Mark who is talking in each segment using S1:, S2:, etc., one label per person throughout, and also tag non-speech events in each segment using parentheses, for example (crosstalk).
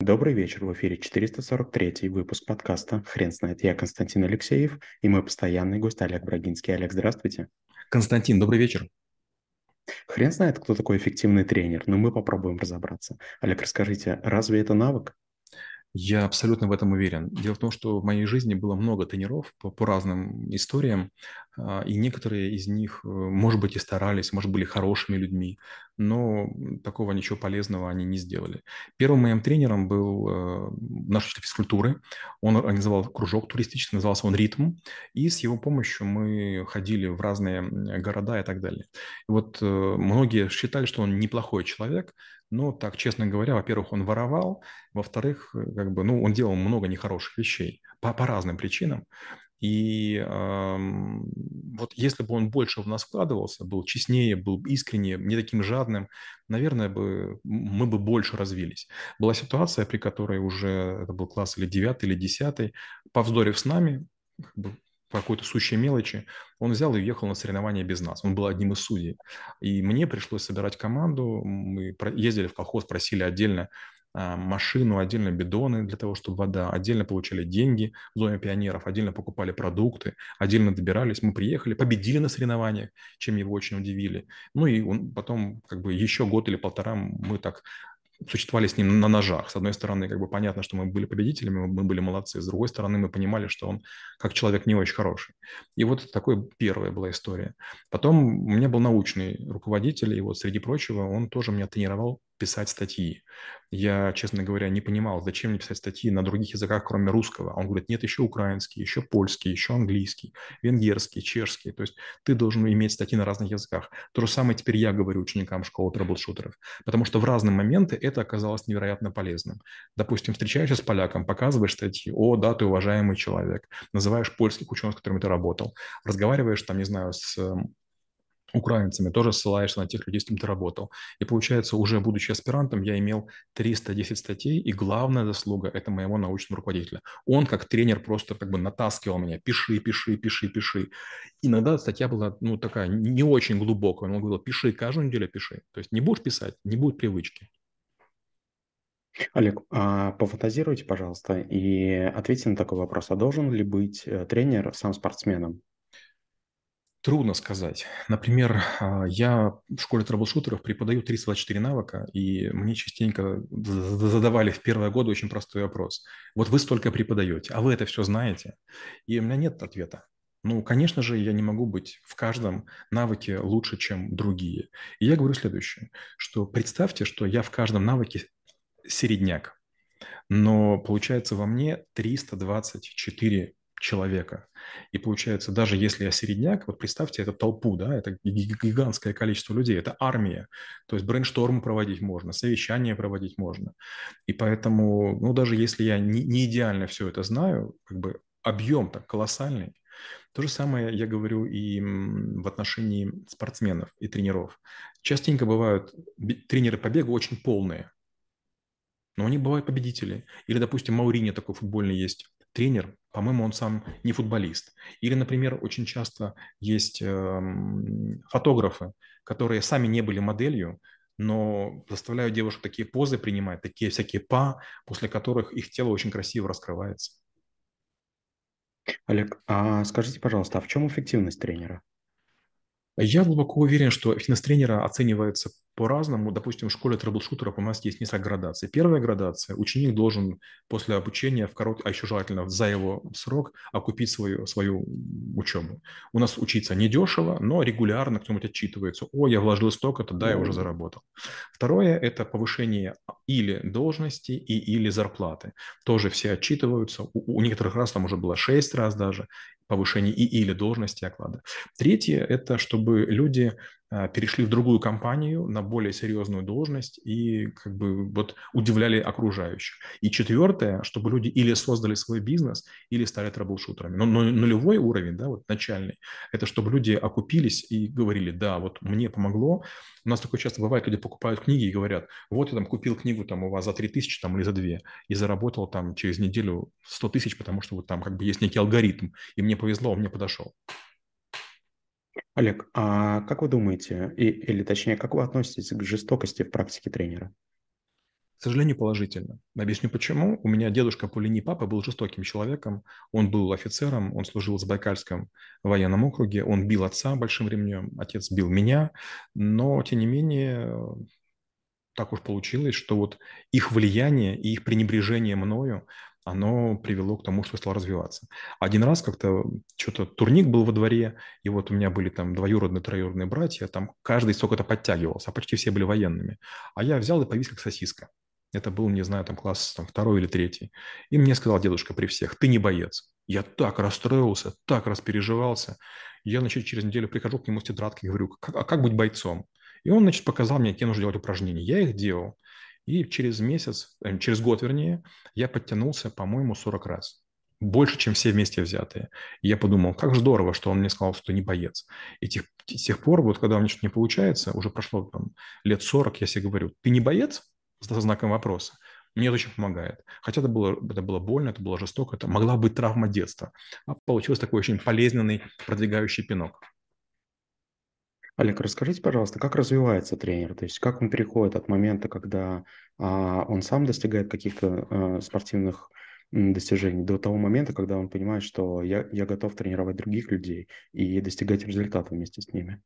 S1: Добрый вечер, в эфире 443 выпуск подкаста «Хрен знает». Я Константин Алексеев и мой постоянный гость Олег Брагинский. Олег, здравствуйте.
S2: Константин, добрый вечер.
S1: Хрен знает, кто такой эффективный тренер, но мы попробуем разобраться. Олег, расскажите, разве это навык?
S2: Я абсолютно в этом уверен. Дело в том, что в моей жизни было много тренеров по, по разным историям, а, и некоторые из них, э, может быть, и старались, может, были хорошими людьми, но такого ничего полезного они не сделали. Первым моим тренером был э, наш учитель физкультуры. Он организовал кружок туристический, назывался он «Ритм», и с его помощью мы ходили в разные города и так далее. И вот э, многие считали, что он неплохой человек, но так, честно говоря, во-первых, он воровал, во-вторых, как бы, ну, он делал много нехороших вещей по, по разным причинам. И эм, вот если бы он больше в нас вкладывался, был честнее, был искренне, не таким жадным, наверное, бы, мы бы больше развились. Была ситуация, при которой уже, это был класс или девятый, или десятый, повздорив с нами, как бы по какой-то сущей мелочи, он взял и уехал на соревнования без нас. Он был одним из судей. И мне пришлось собирать команду. Мы ездили в колхоз, просили отдельно а, машину, отдельно бидоны для того, чтобы вода, отдельно получали деньги в зоне пионеров, отдельно покупали продукты, отдельно добирались. Мы приехали, победили на соревнованиях, чем его очень удивили. Ну и он потом как бы еще год или полтора мы так существовали с ним на ножах. С одной стороны, как бы понятно, что мы были победителями, мы были молодцы. С другой стороны, мы понимали, что он как человек не очень хороший. И вот такой первая была история. Потом у меня был научный руководитель, и вот среди прочего он тоже меня тренировал писать статьи. Я, честно говоря, не понимал, зачем мне писать статьи на других языках, кроме русского. Он говорит, нет, еще украинский, еще польский, еще английский, венгерский, чешский. То есть ты должен иметь статьи на разных языках. То же самое теперь я говорю ученикам школы трэблшутеров. Потому что в разные моменты это оказалось невероятно полезным. Допустим, встречаешься с поляком, показываешь статьи, о, да, ты уважаемый человек, называешь польских ученых, с которыми ты работал, разговариваешь там, не знаю, с украинцами, тоже ссылаешься на тех людей, с кем ты работал. И получается, уже будучи аспирантом, я имел 310 статей, и главная заслуга – это моего научного руководителя. Он как тренер просто как бы натаскивал меня, пиши, пиши, пиши, пиши. Иногда статья была, ну, такая не очень глубокая, он говорил, пиши, каждую неделю пиши. То есть не будешь писать, не будет привычки.
S1: Олег, а пофантазируйте, пожалуйста, и ответьте на такой вопрос. А должен ли быть э, тренер сам спортсменом?
S2: Трудно сказать. Например, а, я в школе трэблшутеров преподаю 324 навыка, и мне частенько задавали в первые годы очень простой вопрос. Вот вы столько преподаете, а вы это все знаете? И у меня нет ответа. Ну, конечно же, я не могу быть в каждом навыке лучше, чем другие. И я говорю следующее, что представьте, что я в каждом навыке середняк, но получается во мне 324 человека. И получается, даже если я середняк, вот представьте эту толпу, да, это гигантское количество людей, это армия. То есть брейнштормы проводить можно, совещания проводить можно. И поэтому, ну, даже если я не, не идеально все это знаю, как бы объем так колоссальный, то же самое я говорю и в отношении спортсменов и тренеров. Частенько бывают тренеры по бегу очень полные, но они бывают победители. Или, допустим, Маурини такой футбольный есть тренер, по-моему, он сам не футболист. Или, например, очень часто есть э, фотографы, которые сами не были моделью, но заставляют девушек такие позы принимать, такие всякие па, после которых их тело очень красиво раскрывается.
S1: Олег, а скажите, пожалуйста, а в чем эффективность тренера?
S2: Я глубоко уверен, что эффективность тренера оценивается по-разному. Допустим, в школе трэблшутеров у нас есть несколько градаций. Первая градация – ученик должен после обучения, в корот... а еще желательно за его срок, окупить свою, свою учебу. У нас учиться недешево, но регулярно кто-нибудь отчитывается. О, я вложил столько-то, да, я уже заработал. Второе – это повышение или должности и или зарплаты. Тоже все отчитываются. У, у некоторых раз там уже было 6 раз даже повышение и или должности оклада. Третье – это чтобы люди перешли в другую компанию на более серьезную должность и как бы вот удивляли окружающих. И четвертое, чтобы люди или создали свой бизнес, или стали трэблшутерами. Но, но нулевой уровень, да, вот начальный, это чтобы люди окупились и говорили, да, вот мне помогло. У нас такое часто бывает, люди покупают книги и говорят, вот я там купил книгу там у вас за 3 тысячи там, или за 2 и заработал там через неделю 100 тысяч, потому что вот там как бы есть некий алгоритм, и мне повезло, он мне подошел.
S1: Олег, а как вы думаете, и, или точнее, как вы относитесь к жестокости в практике тренера?
S2: К сожалению, положительно. Объясню почему. У меня дедушка по линии папы был жестоким человеком. Он был офицером, он служил в Забайкальском военном округе, он бил отца большим ремнем, отец бил меня, но, тем не менее, так уж получилось, что вот их влияние и их пренебрежение мною оно привело к тому, что стал развиваться. Один раз как-то что-то турник был во дворе, и вот у меня были там двоюродные, троюродные братья, там каждый сколько-то подтягивался, а почти все были военными. А я взял и повис как сосиска. Это был, не знаю, там класс там, второй или третий. И мне сказал дедушка при всех, ты не боец. Я так расстроился, так распереживался. Я, значит, через неделю прихожу к нему с тетрадкой и говорю, а как быть бойцом? И он, значит, показал мне, какие нужно делать упражнения. Я их делал. И через месяц, э, через год, вернее, я подтянулся, по-моему, 40 раз. Больше, чем все вместе взятые. И я подумал, как здорово, что он мне сказал, что ты не боец. И тех, с тех пор, вот когда у меня что-то не получается, уже прошло там, лет 40, я себе говорю, ты не боец? С знаком вопроса. Мне это очень помогает. Хотя это было, это было больно, это было жестоко, это могла быть травма детства. А получился такой очень полезный, продвигающий пинок.
S1: Олег, расскажите, пожалуйста, как развивается тренер? То есть как он переходит от момента, когда а, он сам достигает каких-то а, спортивных достижений, до того момента, когда он понимает, что я, я готов тренировать других людей и достигать результата вместе с ними?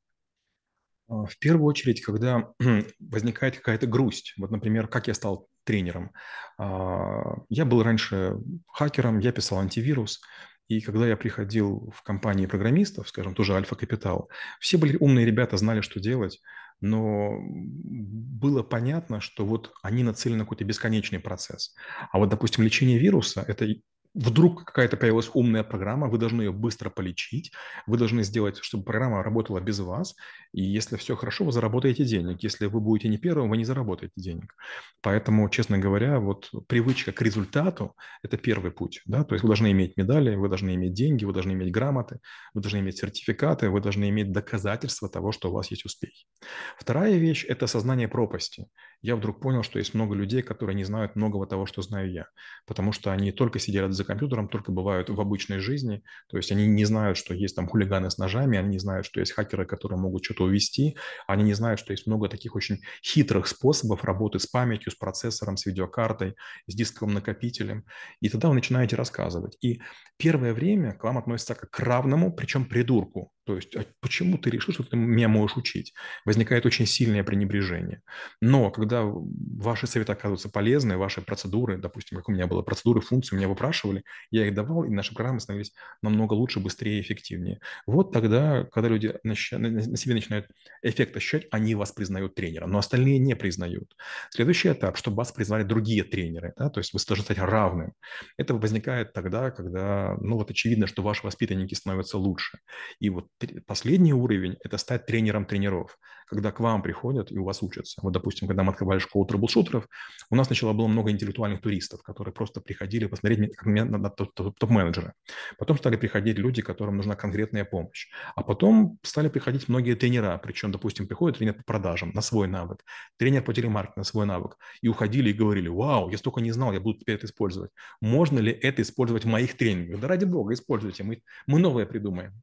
S2: А, в первую очередь, когда (clears throat) возникает какая-то грусть. Вот, например, как я стал тренером. А, я был раньше хакером, я писал антивирус, и когда я приходил в компании программистов, скажем, тоже Альфа Капитал, все были умные ребята, знали, что делать, но было понятно, что вот они нацелены на какой-то бесконечный процесс. А вот, допустим, лечение вируса – это вдруг какая-то появилась умная программа, вы должны ее быстро полечить, вы должны сделать, чтобы программа работала без вас, и если все хорошо, вы заработаете денег. Если вы будете не первым, вы не заработаете денег. Поэтому, честно говоря, вот привычка к результату – это первый путь. Да? То есть вы должны иметь медали, вы должны иметь деньги, вы должны иметь грамоты, вы должны иметь сертификаты, вы должны иметь доказательства того, что у вас есть успех. Вторая вещь – это сознание пропасти. Я вдруг понял, что есть много людей, которые не знают многого того, что знаю я, потому что они только сидят за компьютером, только бывают в обычной жизни, то есть они не знают, что есть там хулиганы с ножами, они не знают, что есть хакеры, которые могут что-то увести, они не знают, что есть много таких очень хитрых способов работы с памятью, с процессором, с видеокартой, с дисковым накопителем, и тогда вы начинаете рассказывать. И первое время к вам относится как к равному, причем придурку, то есть, а почему ты решил, что ты меня можешь учить? Возникает очень сильное пренебрежение. Но когда ваши советы оказываются полезны, ваши процедуры, допустим, как у меня была процедуры, функции, меня выпрашивали, я их давал, и наши программы становились намного лучше, быстрее эффективнее. Вот тогда, когда люди на себе начинают эффект ощущать, они вас признают тренером, но остальные не признают. Следующий этап, чтобы вас признали другие тренеры, да, то есть вы должны стать равным. Это возникает тогда, когда, ну вот очевидно, что ваши воспитанники становятся лучше. И вот последний уровень – это стать тренером тренеров, когда к вам приходят и у вас учатся. Вот, допустим, когда мы открывали школу трэблшутеров, у нас сначала было много интеллектуальных туристов, которые просто приходили посмотреть на топ-менеджера. Потом стали приходить люди, которым нужна конкретная помощь. А потом стали приходить многие тренера, причем, допустим, приходит тренер по продажам на свой навык, тренер по телемаркетингу на свой навык, и уходили и говорили, вау, я столько не знал, я буду теперь это использовать. Можно ли это использовать в моих тренингах? Да ради бога, используйте, мы, мы новое придумаем.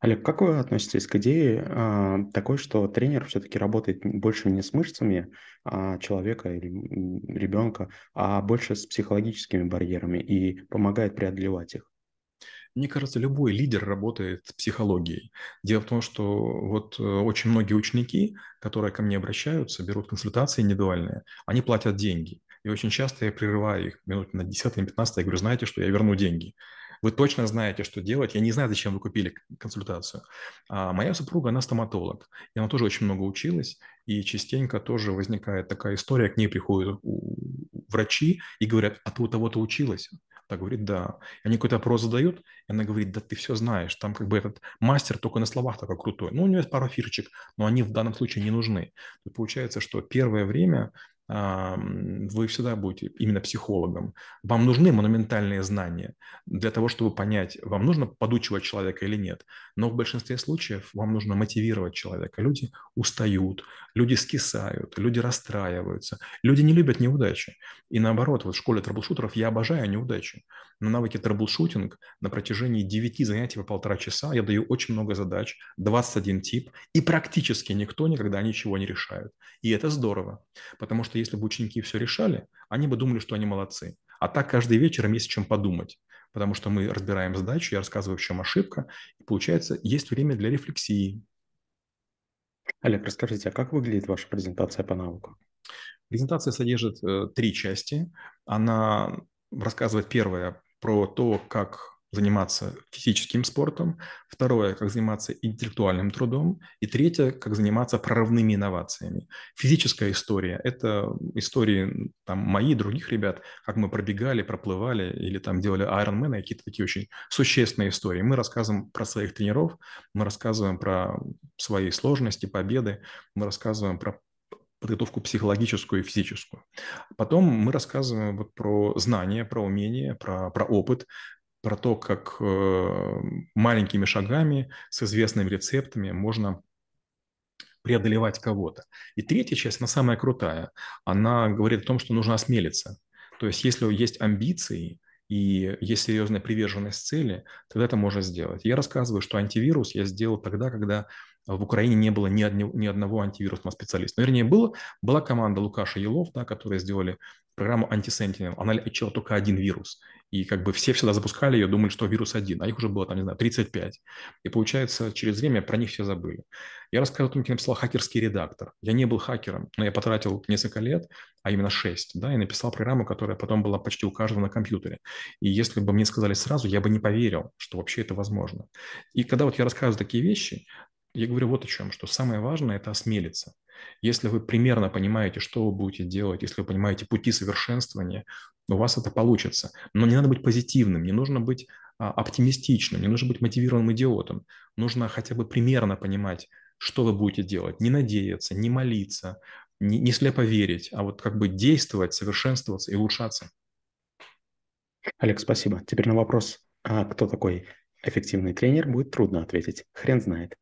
S1: Олег, как вы относитесь к идее а, такой, что тренер все-таки работает больше не с мышцами а, человека или ребенка, а больше с психологическими барьерами и помогает преодолевать их?
S2: Мне кажется, любой лидер работает с психологией. Дело в том, что вот э, очень многие ученики, которые ко мне обращаются, берут консультации индивидуальные, они платят деньги. И очень часто я прерываю их минут на 10-15, я говорю, знаете, что я верну деньги вы точно знаете, что делать. Я не знаю, зачем вы купили консультацию. А моя супруга, она стоматолог, и она тоже очень много училась, и частенько тоже возникает такая история, к ней приходят врачи и говорят, а ты у того-то училась? Та говорит, да. И они какой-то опрос задают, и она говорит, да ты все знаешь, там как бы этот мастер только на словах такой крутой. Ну, у него есть пару фишечек, но они в данном случае не нужны. То получается, что первое время вы всегда будете именно психологом. Вам нужны монументальные знания для того, чтобы понять, вам нужно подучивать человека или нет. Но в большинстве случаев вам нужно мотивировать человека. Люди устают, люди скисают, люди расстраиваются, люди не любят неудачи. И наоборот, вот в школе troubleshooter ов я обожаю неудачи. На навыке troubleshooting на протяжении 9 занятий по полтора часа я даю очень много задач, 21 тип, и практически никто никогда ничего не решает. И это здорово, потому что если бы ученики все решали, они бы думали, что они молодцы. А так каждый вечер им есть чем подумать, потому что мы разбираем задачу, я рассказываю, в чем ошибка, и получается, есть время для рефлексии.
S1: Олег, расскажите, а как выглядит ваша презентация по навыку?
S2: Презентация содержит э, три части. Она рассказывает первое про то, как заниматься физическим спортом, второе, как заниматься интеллектуальным трудом, и третье, как заниматься прорывными инновациями. Физическая история – это истории там, мои, других ребят, как мы пробегали, проплывали или там делали Ironman, какие-то такие очень существенные истории. Мы рассказываем про своих тренеров, мы рассказываем про свои сложности, победы, мы рассказываем про подготовку психологическую и физическую. Потом мы рассказываем вот про знания, про умения, про, про опыт, про то, как э, маленькими шагами с известными рецептами можно преодолевать кого-то. И третья часть, она самая крутая, она говорит о том, что нужно осмелиться. То есть если есть амбиции и есть серьезная приверженность цели, тогда это можно сделать. Я рассказываю, что антивирус я сделал тогда, когда в Украине не было ни, одни, ни одного антивирусного специалиста. Ну, вернее, было, была команда Лукаша Елов, да, которые сделали программу Anti-Sentinel. Она лечила только один вирус. И как бы все всегда запускали ее, думали, что вирус один, а их уже было, там, не знаю, 35. И получается, через время про них все забыли. Я рассказывал, о том, как я написал хакерский редактор. Я не был хакером, но я потратил несколько лет, а именно 6, да, и написал программу, которая потом была почти у каждого на компьютере. И если бы мне сказали сразу, я бы не поверил, что вообще это возможно. И когда вот я рассказываю такие вещи, я говорю вот о чем, что самое важное – это осмелиться. Если вы примерно понимаете, что вы будете делать, если вы понимаете пути совершенствования, у вас это получится. Но не надо быть позитивным, не нужно быть а, оптимистичным, не нужно быть мотивированным идиотом. Нужно хотя бы примерно понимать, что вы будете делать. Не надеяться, не молиться, не, не слепо верить, а вот как бы действовать, совершенствоваться и улучшаться.
S1: Олег, спасибо. Теперь на вопрос, а кто такой эффективный тренер, будет трудно ответить. Хрен знает.